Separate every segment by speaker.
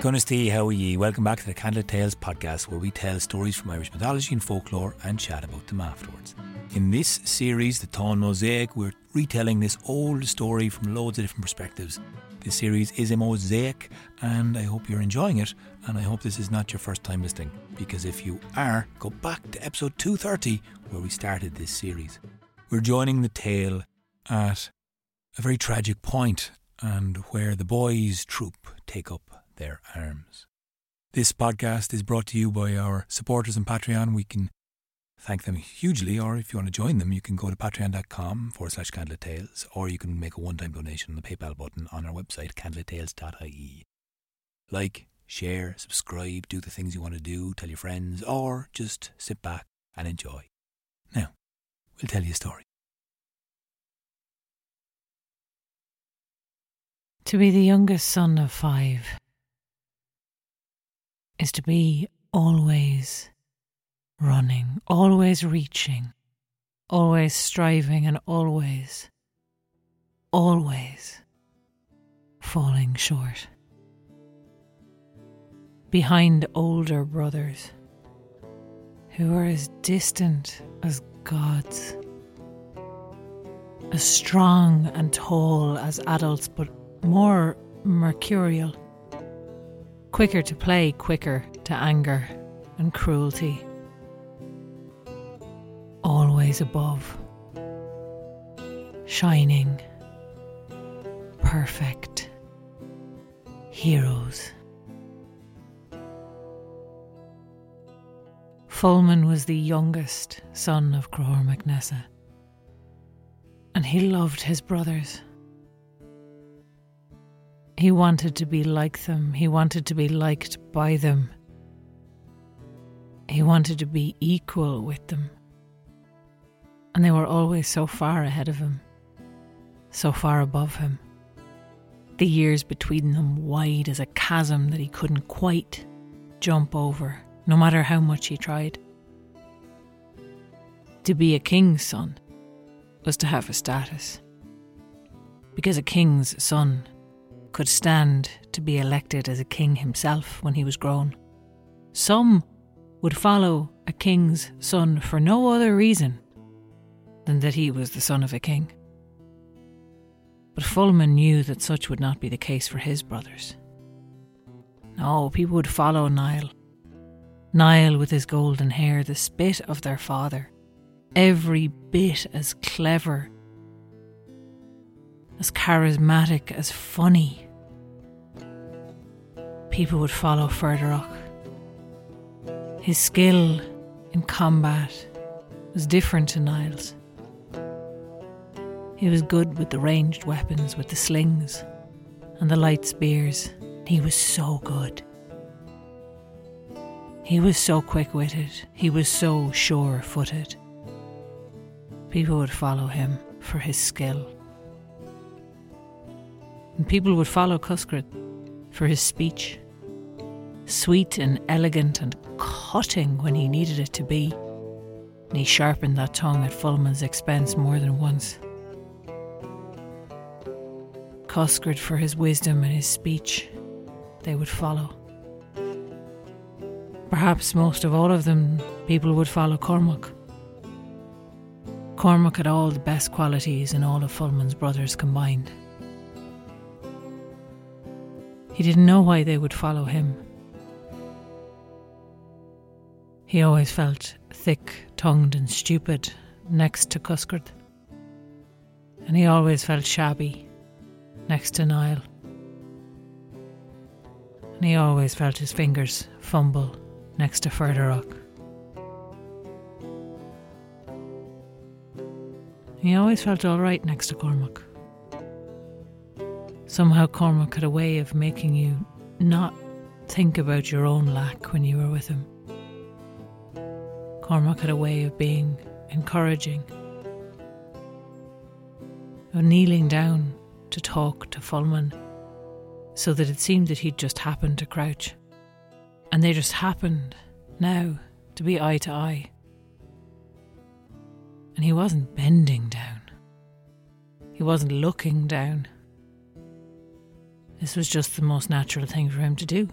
Speaker 1: Gunnesty, how are ye? Welcome back to the Candlelit Tales podcast where we tell stories from Irish mythology and folklore and chat about them afterwards. In this series, The Táin Mosaic, we're retelling this old story from loads of different perspectives. This series is a mosaic and I hope you're enjoying it and I hope this is not your first time listening because if you are, go back to episode 230 where we started this series. We're joining the tale at a very tragic point and where the boys' troop take up their arms. This podcast is brought to you by our supporters on Patreon. We can thank them hugely, or if you want to join them, you can go to patreon.com forward slash candletales, or you can make a one time donation on the PayPal button on our website, candletales.ie. Like, share, subscribe, do the things you want to do, tell your friends, or just sit back and enjoy. Now, we'll tell you a story.
Speaker 2: To be the youngest son of five is to be always running, always reaching, always striving, and always, always falling short. Behind older brothers who are as distant as gods, as strong and tall as adults, but more mercurial, quicker to play, quicker to anger and cruelty, always above, shining, perfect, heroes. Follman was the youngest son of Conchubar MacNessa, and he loved his brothers. He wanted to be like them. He wanted to be liked by them. He wanted to be equal with them. And they were always so far ahead of him, so far above him. The years between them wide as a chasm that he couldn't quite jump over, no matter how much he tried. To be a king's son was to have a status. Because a king's son could stand to be elected as a king himself when he was grown. Some would follow a king's son for no other reason than that he was the son of a king. But Follman knew that such would not be the case for his brothers. No, people would follow Niall. Niall with his golden hair, the spit of their father, every bit as clever as charismatic, as funny. People would follow Ferdarach. His skill in combat was different to Niall's. He was good with the ranged weapons, with the slings and the light spears. He was so good. He was so quick witted. He was so sure footed. People would follow him for his skill and people would follow Coscrid for his speech. Sweet and elegant and cutting when he needed it to be. And he sharpened that tongue at Follman's expense more than once. Coscrid for his wisdom and his speech, they would follow. Perhaps most of all of them, people would follow Cormac. Cormac had all the best qualities in all of Follman's brothers combined. He didn't know why they would follow him. He always felt thick tongued and stupid next to Coscrid. And he always felt shabby next to Niall. And he always felt his fingers fumble next to Ferdarach. He always felt all right next to Cormac. Somehow Cormac had a way of making you not think about your own lack when you were with him. Cormac had a way of being encouraging, of kneeling down to talk to Follman so that it seemed that he'd just happened to crouch. And they just happened now to be eye to eye. And he wasn't bending down, he wasn't looking down. This was just the most natural thing for him to do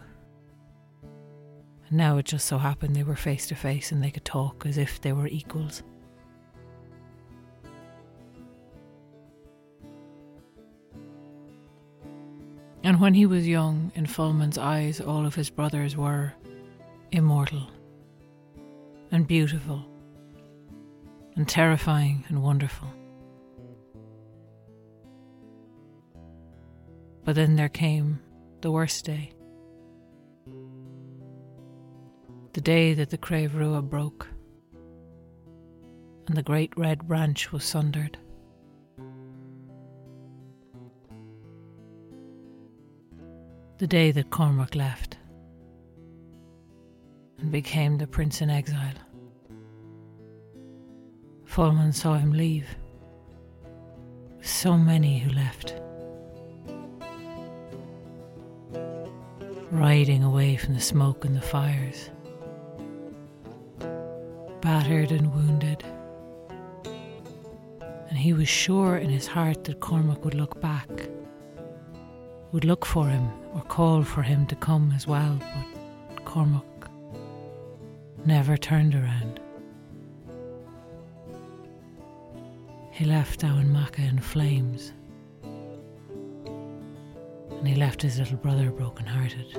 Speaker 2: And now it just so happened they were face to face and they could talk as if they were equals. And when he was young, in Follman's eyes, all of his brothers were immortal and beautiful and terrifying and wonderful. But then there came the worst day. The day that the Craobh Rua broke and the great red branch was sundered. The day that Cormac left and became the prince in exile. Follman saw him leave. So many who left. Riding away from the smoke and the fires. Battered and wounded. And he was sure in his heart that Cormac would look back, would look for him or call for him to come as well, but Cormac never turned around. He left Emain Macha in flames. And he left his little brother broken-hearted.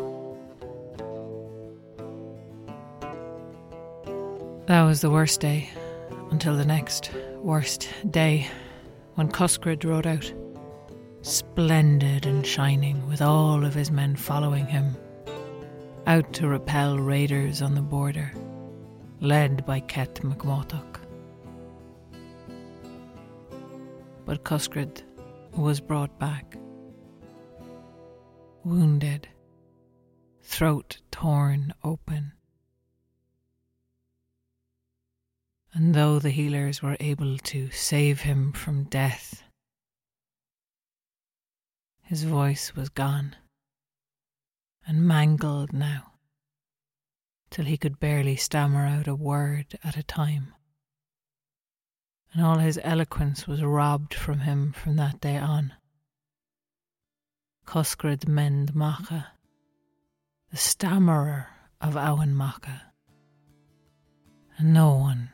Speaker 2: That was the worst day, until the next worst day, when Coscrid rode out, splendid and shining, with all of his men following him, out to repel raiders on the border, led by Ket McMurtough. but Coscrid was brought back. Wounded, throat torn open. And though the healers were able to save him from death, his voice was gone and mangled now, till he could barely stammer out a word at a time and all his eloquence was robbed from him from that day on. Coscrid Mend Macha, the stammerer of Emain Macha, and no one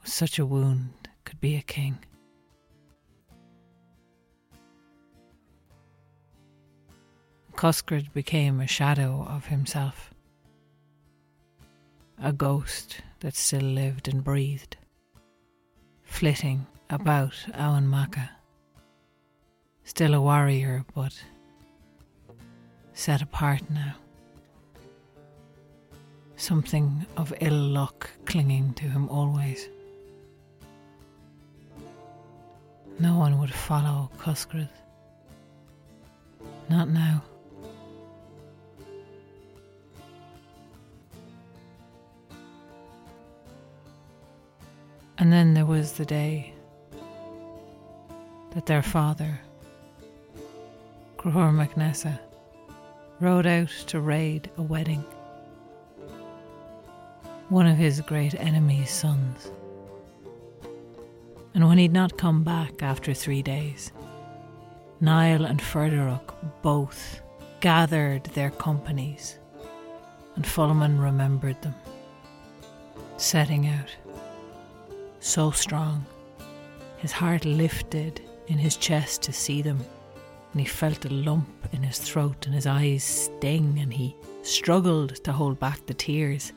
Speaker 2: with such a wound could be a king. Coscrid became a shadow of himself, a ghost that still lived and breathed flitting about Emain Macha. Still a warrior, but set apart now. Something of ill luck clinging to him always. No one would follow Coscrid. Not now. And then there was the day that their father, Conchubar MacNessa, rode out to raid a wedding. One of his great enemy's sons. And when he'd not come back after three days, Niall and Ferdaruk both gathered their companies, and Follman remembered them, setting out so strong. His heart lifted in his chest to see them, and he felt a lump in his throat, and his eyes sting, and he struggled to hold back the tears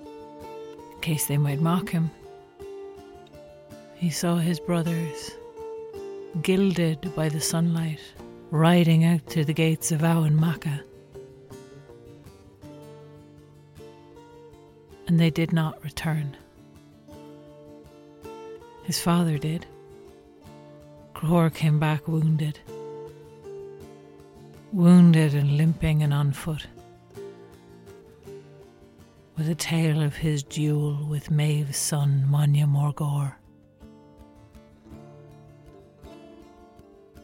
Speaker 2: in case they might mock him. He saw his brothers, gilded by the sunlight, riding out to the gates of Emain Macha. And they did not return. His father did. Conchubar came back wounded. Wounded and limping and on foot. With a tale of his duel with Maeve's son, Maine Morgor.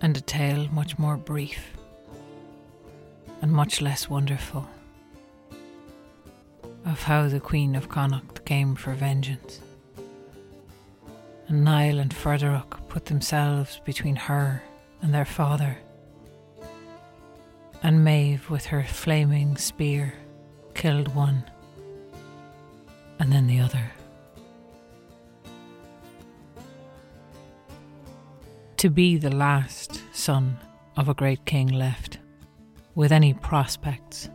Speaker 2: And a tale much more brief and much less wonderful of how the Queen of Connacht came for vengeance and Niall and Ferdaruk put themselves between her and their father. And Maeve, with her flaming spear, killed one and then the other. To be the last son of a great king left, with any prospects,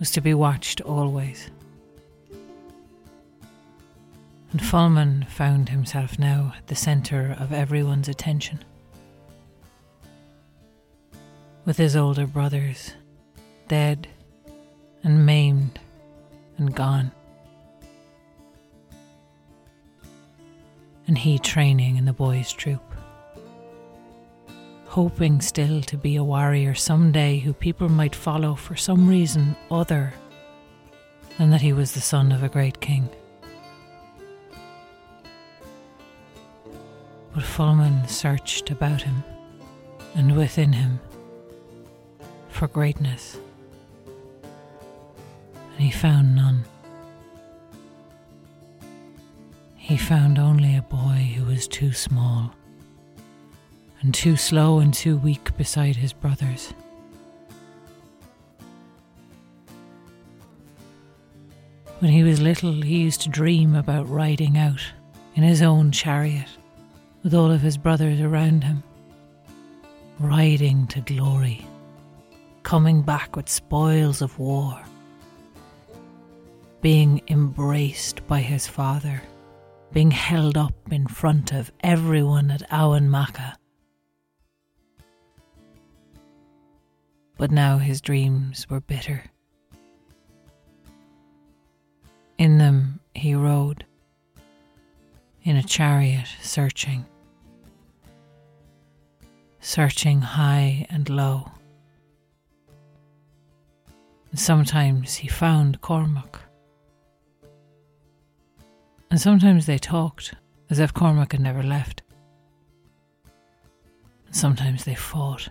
Speaker 2: was to be watched always. And Follman found himself now at the centre of everyone's attention. With his older brothers dead and maimed and gone. And he training in the boys' troop. Hoping still to be a warrior someday who people might follow for some reason other than that he was the son of a great king. But Follman searched about him and within him for greatness and he found none. He found only a boy who was too small, and too slow and too weak beside his brothers. When he was little, he used to dream about riding out in his own chariot with all of his brothers around him, riding to glory, coming back with spoils of war being embraced by his father, being held up in front of everyone at Emain Macha. But now his dreams were bitter. In them he rode, in a chariot searching, searching high and low. And sometimes he found Cormac and sometimes they talked as if Cormac had never left. And sometimes they fought.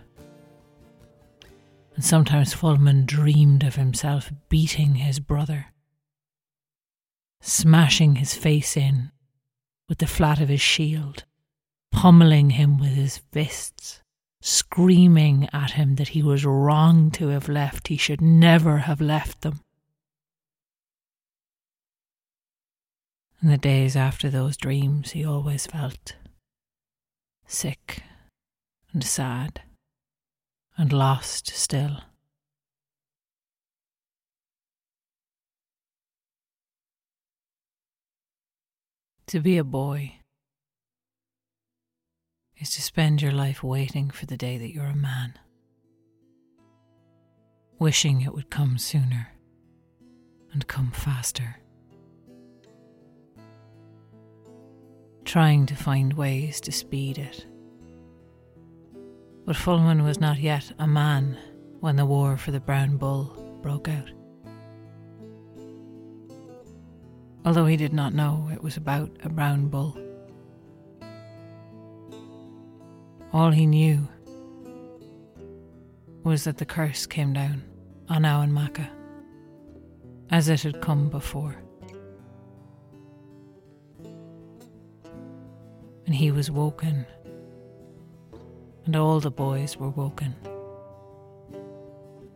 Speaker 2: And sometimes Follman dreamed of himself beating his brother, smashing his face in with the flat of his shield, pummeling him with his fists, screaming at him that he was wrong to have left, he should never have left them. In the days after those dreams, he always felt sick and sad and lost still. To be a boy is to spend your life waiting for the day that you're a man, wishing it would come sooner and come faster. trying to find ways to speed it. But Follman was not yet a man when the war for the brown bull broke out. Although he did not know it was about a brown bull. All he knew was that the curse came down on Emain Macha, as it had come before. and he was woken, and all the boys were woken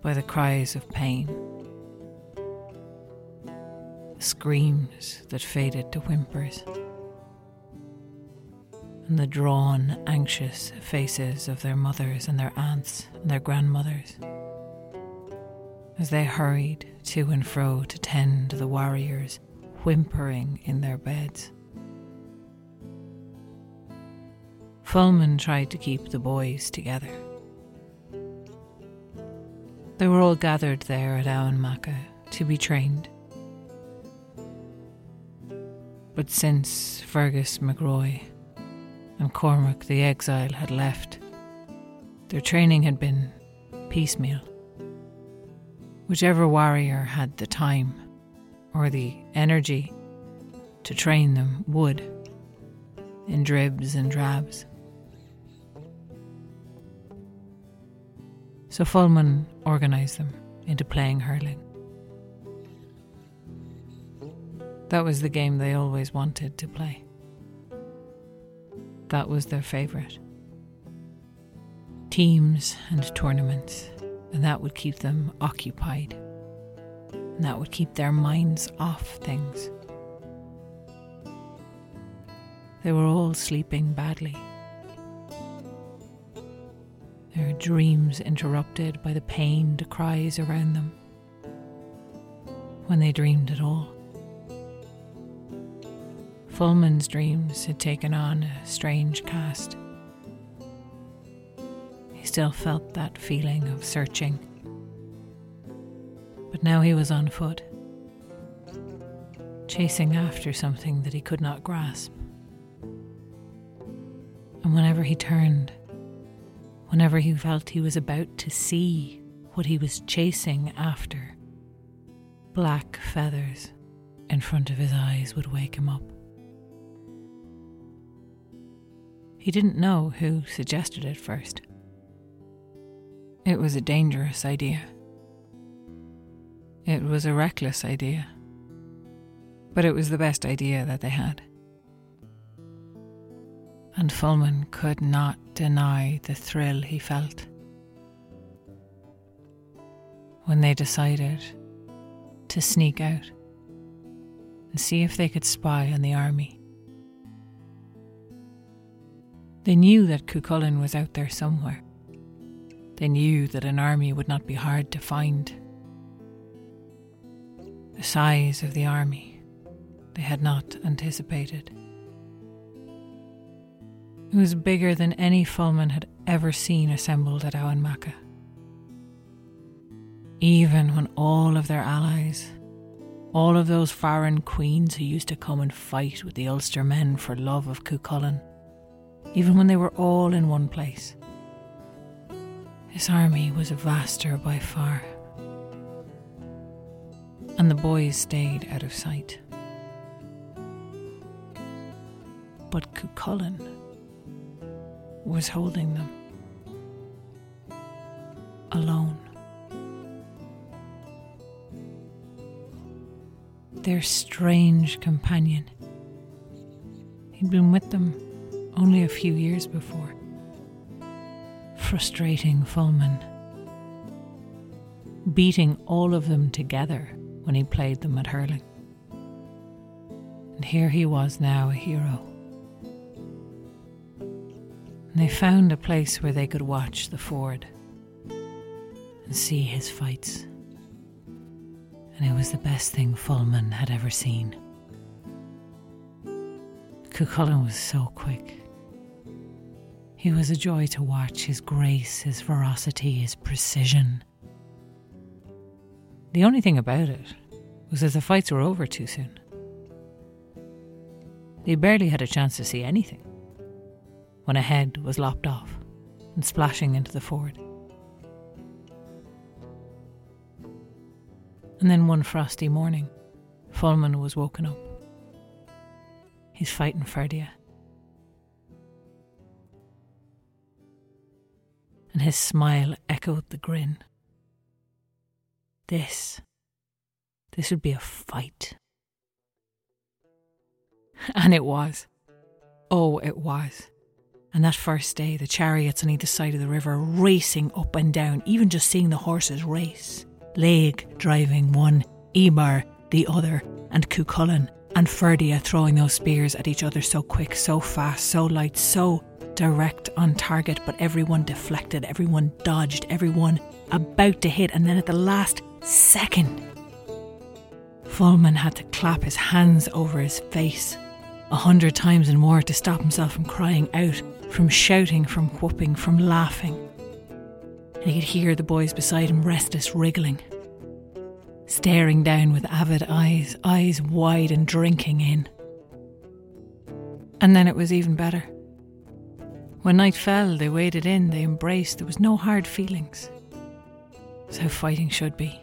Speaker 2: by the cries of pain, the screams that faded to whimpers, the drawn, anxious faces of their mothers and their aunts and their grandmothers as they hurried to and fro to tend the warriors whimpering in their beds. Follman tried to keep the boys together. They were all gathered there at Emain to be trained. But since Fergus McRoy and Cormac the exile had left, their training had been piecemeal. Whichever warrior had the time or the energy to train them would, in dribs and drabs. So Follman organised them into playing hurling. That was the game they always wanted to play. That was their favourite. Teams and tournaments, and that would keep them occupied. and that would keep their minds off things. They were all sleeping badly. Their dreams interrupted by the pained cries around them when they dreamed at all. Follman's dreams had taken on a strange cast. He still felt that feeling of searching. But now he was on foot, chasing after something that he could not grasp. And whenever he turned, whenever he felt he was about to see what he was chasing after, black feathers in front of his eyes would wake him up. He didn't know who suggested it first. It was a dangerous idea. It was a reckless idea. But it was the best idea that they had. And Follman could not deny the thrill he felt. When they decided to sneak out and see if they could spy on the army. They knew that Cuchulainn was out there somewhere. They knew that an army would not be hard to find. The size of the army they had not anticipated. It was bigger than any Follman had ever seen assembled at Emain Even when all of their allies, all of those foreign queens who used to come and fight with the Ulster men for love of Cuchulainn, even when they were all in one place, his army was vaster by far. And the boys stayed out of sight. But Cuchulainn was holding them alone. Their strange companion. He'd been with them only a few years before. Frustrating Follman. Beating all of them together when he played them at hurling. And here he was now a hero. And they found a place where they could watch the ford and see his fights. And it was the best thing Follman had ever seen. Cuchulainn was so quick. He was a joy to watch his grace, his ferocity, his precision. The only thing about it was that the fights were over too soon. They barely had a chance to see anything when a head was lopped off and splashing into the ford. And then one frosty morning, Follman was woken up. He's fighting Ferdia. His smile echoed the grin. This, this would be a fight. And it was. Oh, it was. And that first day, the chariots on either side of the river racing up and down, even just seeing the horses race. Laeg driving one, Eber the other, and Cuchulainn and Ferdia throwing those spears at each other so quick, so fast, so light, so direct on target, but everyone deflected, everyone dodged, everyone about to hit, and then at the last second, Follman had to clap his hands over his face a hundred times and more to stop himself from crying out from shouting, from whooping, from laughing. And he could hear the boys beside him restless wriggling, staring down with avid eyes, eyes wide and drinking in. And then it was even better. When night fell, they waded in, they embraced, there was no hard feelings. It's how fighting should be.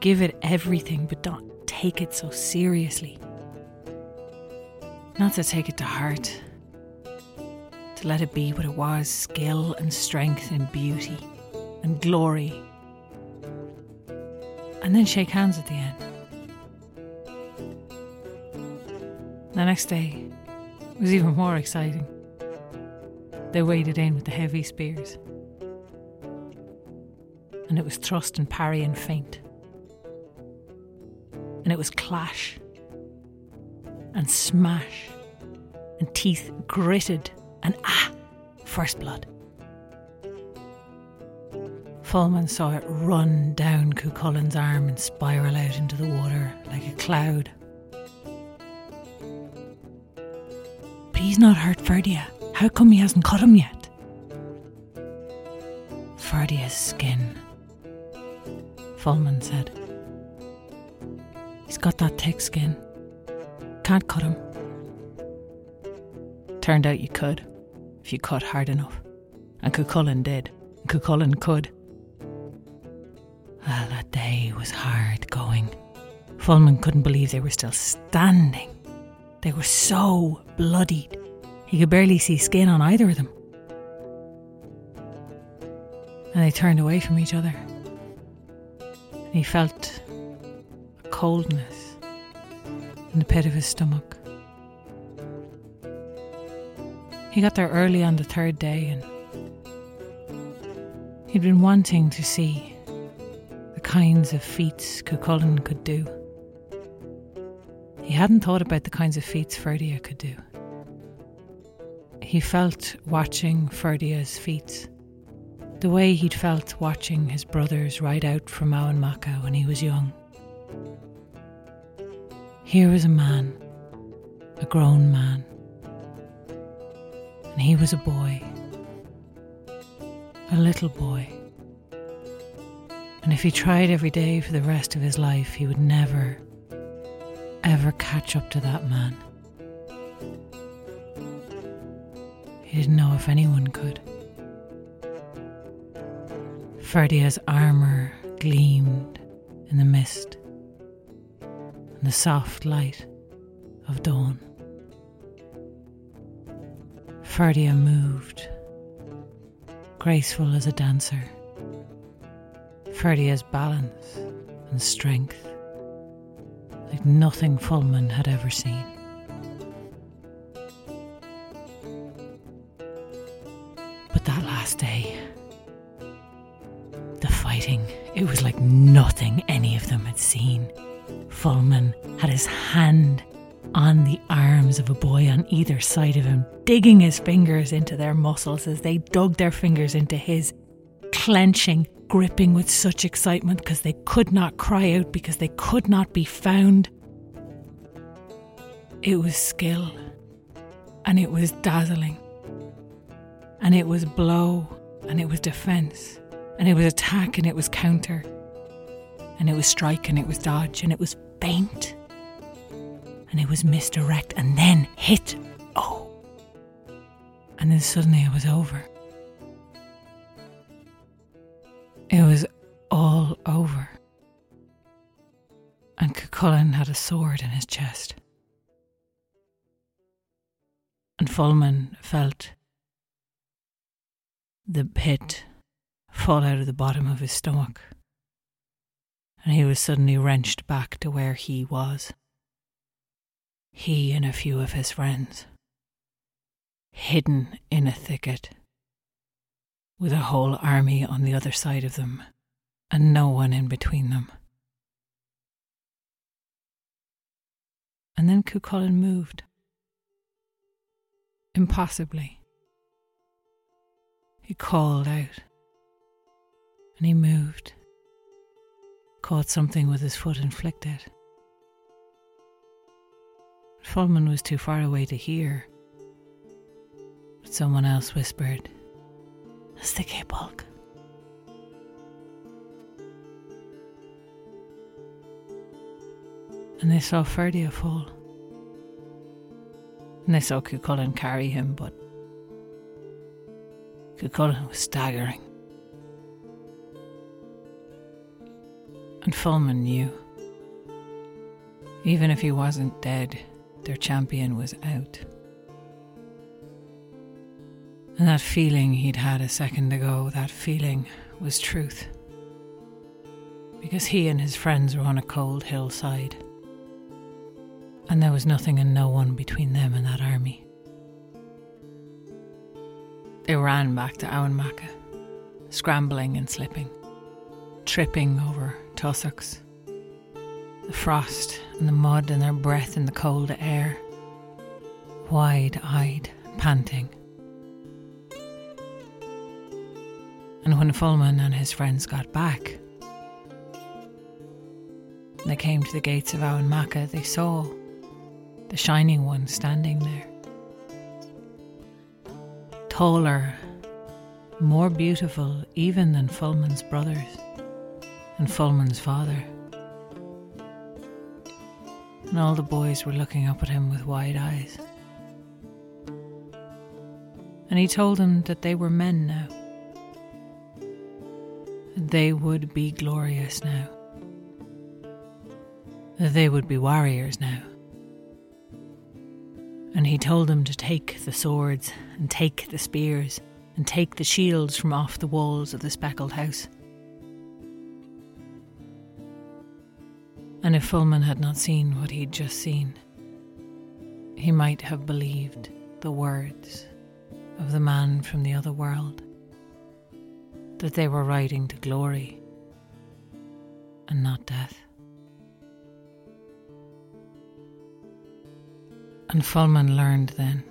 Speaker 2: Give it everything, but don't take it so seriously. Not to take it to heart, to let it be what it was skill and strength and beauty and glory. And then shake hands at the end. The next day was even more exciting. They waded in with the heavy spears. And it was thrust and parry and feint. and it was clash and smash, and teeth gritted, and ah, first blood. Follman saw it run down Cuchulainn's arm and spiral out into the water like a cloud. But he's not hurt Ferdia. How come he hasn't cut him yet? Ferdia's skin, Follman said. He's got that thick skin. Can't cut him. Turned out you could, if you cut hard enough. And Cuchulainn did. And Cuchulainn could. Well, that day was hard going. Follman couldn't believe they were still standing. They were so bloodied. He could barely see skin on either of them. And they turned away from each other. And he felt a coldness in the pit of his stomach. He got there early on the third day and he'd been wanting to see the kinds of feats Cuchulainn could do. He hadn't thought about the kinds of feats Ferdia could do. He felt watching Ferdia's feats the way he'd felt watching his brothers ride out from Emain when he was young. Here was a man, a grown man, and he was a boy, a little boy. And if he tried every day for the rest of his life, he would never, ever catch up to that man. He didn't know if anyone could. Ferdia's armour gleamed in the mist and the soft light of dawn. Ferdia moved, graceful as a dancer. Ferdia's balance and strength, like nothing Follman had ever seen. But that last day, the fighting, it was like nothing any of them had seen. Follman had his hand on the arms of a boy on either side of him, digging his fingers into their muscles as they dug their fingers into his, clenching gripping with such excitement because they could not cry out because they could not be found. It was skill, and it was dazzling, and it was blow, and it was defence, and it was attack, and it was counter, and it was strike, and it was dodge, and it was feint, and it was misdirect, and then hit. Oh! And then suddenly it was over. It was all over. And Cuchulainn had a sword in his chest. And Follman felt the pit fall out of the bottom of his stomach. And he was suddenly wrenched back to where he was. He and a few of his friends, hidden in a thicket with a whole army on the other side of them, and no one in between them. And then Cuchulainn moved. Impossibly. He called out, and he moved, caught something with his foot and flicked it. Follman was too far away to hear, but someone else whispered, that's the Gae Bulg. And they saw Ferdia fall. And they saw Cuchulainn carry him, but Cuchulainn was staggering. And Follman knew. Even if he wasn't dead, their champion was out. And that feeling he'd had a second ago, that feeling was truth. Because he and his friends were on a cold hillside. And there was nothing and no one between them and that army. They ran back to Emain Macha, scrambling and slipping, tripping over tussocks the frost and the mud and their breath in the cold air, wide eyed, panting. And when Follman and his friends got back, they came to the gates of Emain Macha, they saw the Shining One standing there. Taller, more beautiful even than Follman's brothers and Follman's father. And all the boys were looking up at him with wide eyes. And he told them that they were men now. They would be glorious now. They would be warriors now. And he told them to take the swords and take the spears and take the shields from off the walls of the speckled house. And if Follman had not seen what he'd just seen, he might have believed the words of the man from the other world that they were riding to glory and not death. And Follman learned then.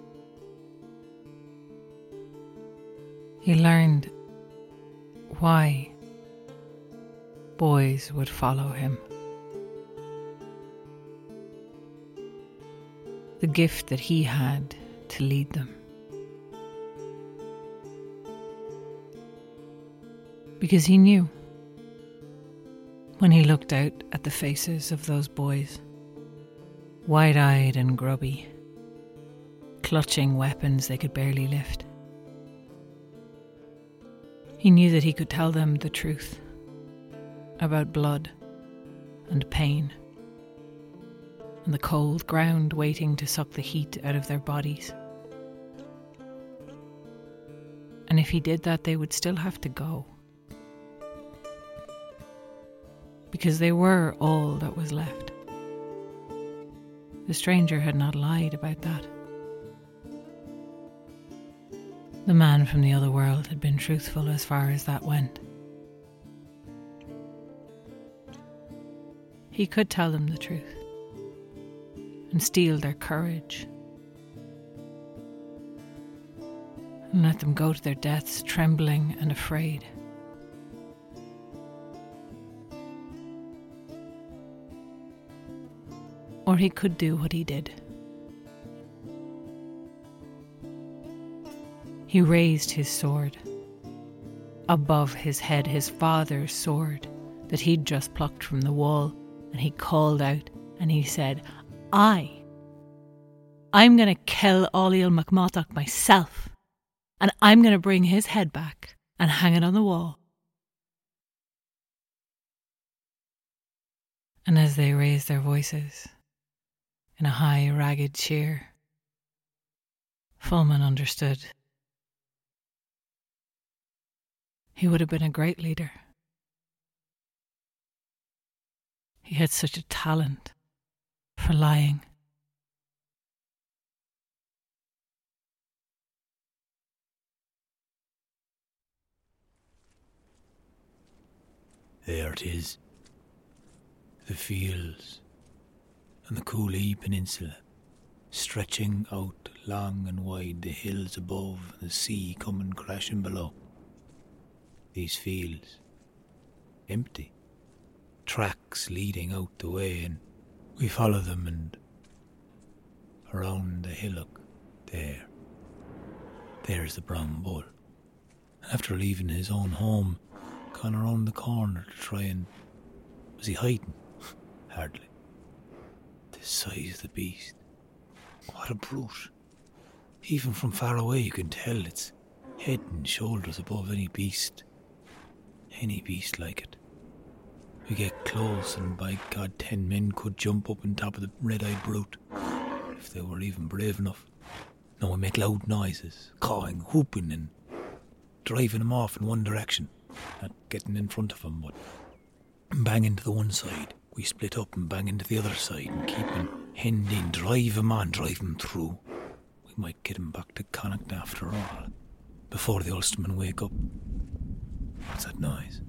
Speaker 2: He learned why boys would follow him. The gift that he had to lead them. Because he knew when he looked out at the faces of those boys wide eyed and grubby, clutching weapons they could barely lift. He knew that he could tell them the truth about blood and pain and the cold ground waiting to suck the heat out of their bodies. And if he did that, they would still have to go. Because they were all that was left. The stranger had not lied about that. The man from the other world had been truthful as far as that went. He could tell them the truth and steal their courage and let them go to their deaths trembling and afraid. Or he could do what he did. He raised his sword above his head, his father's sword that he'd just plucked from the wall, and he called out and he said, I, I'm going to kill Ailill MacMothach myself, and I'm going to bring his head back and hang it on the wall. And as they raised their voices, in a high, ragged cheer. Follman understood. He would have been a great leader. He had such a talent for lying.
Speaker 1: There it is. The fields and the Cooley Peninsula, stretching out long and wide, the hills above, and the sea coming crashing below. These fields, empty, tracks leading out the way, and we follow them and around the hillock there. There's the brown bull. After leaving his own home, gone around the corner to try and. Was he hiding? Hardly. The size of the beast. What a brute. Even from far away, you can tell it's head and shoulders above any beast. Any beast like it. We get close, and by God, ten men could jump up on top of the red eyed brute. If they were even brave enough. No, we make loud noises, cawing, whooping, and driving him off in one direction. Not getting in front of him, but banging to the one side we split up and bang into the other side and keep him hemmed in, drive him on, drive him through. We might get him back to Connacht after all, before the Ulstermen wake up. What's that noise?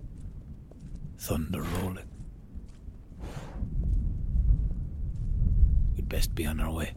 Speaker 1: Thunder rolling. We'd best be on our way.